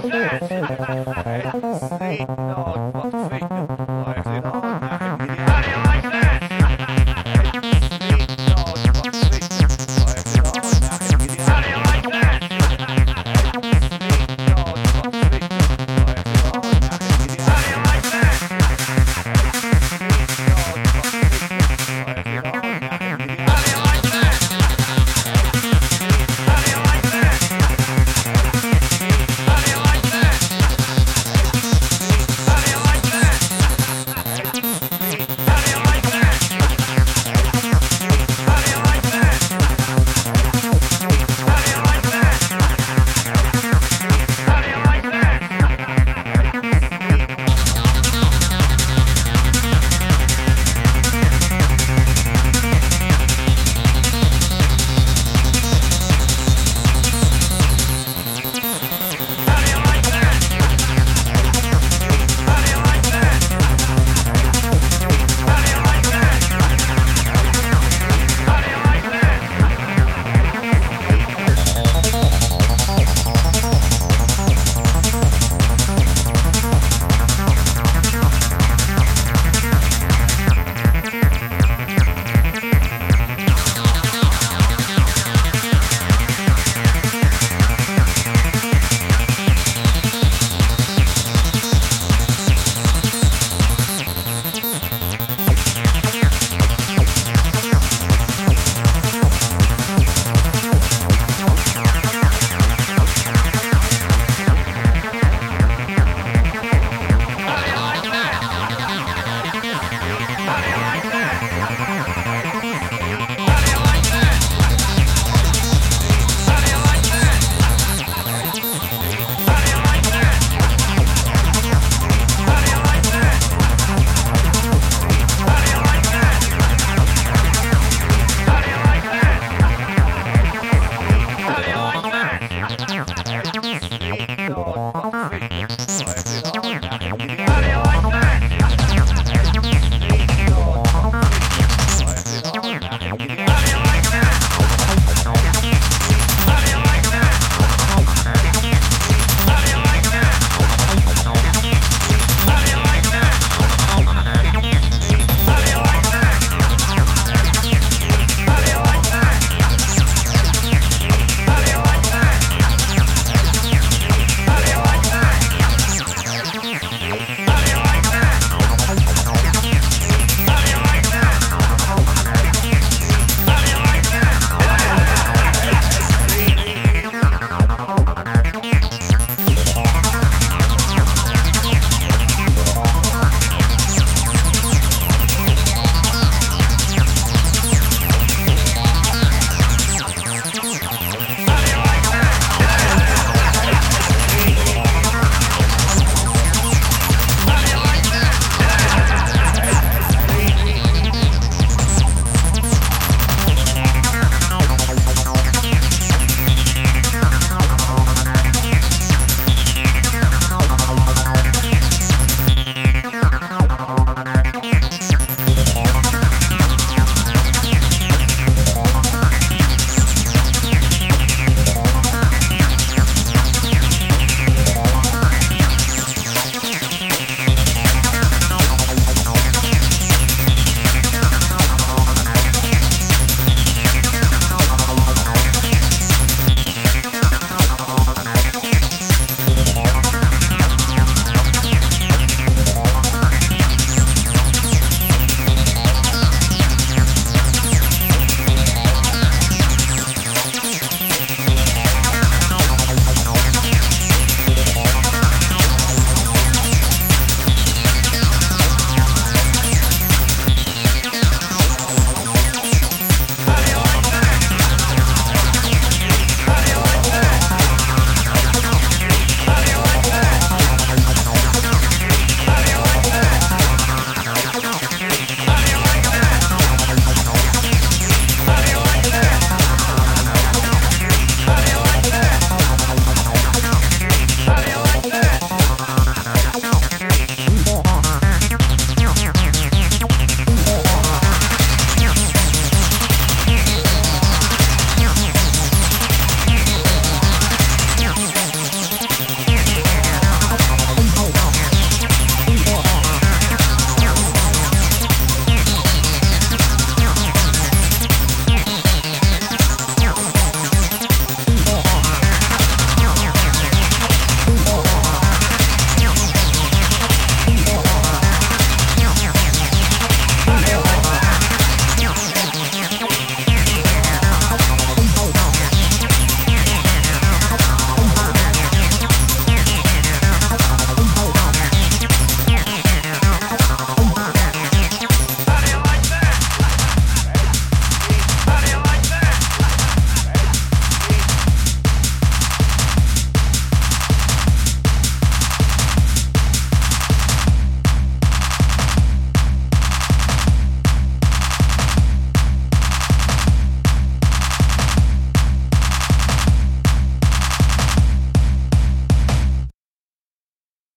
はい。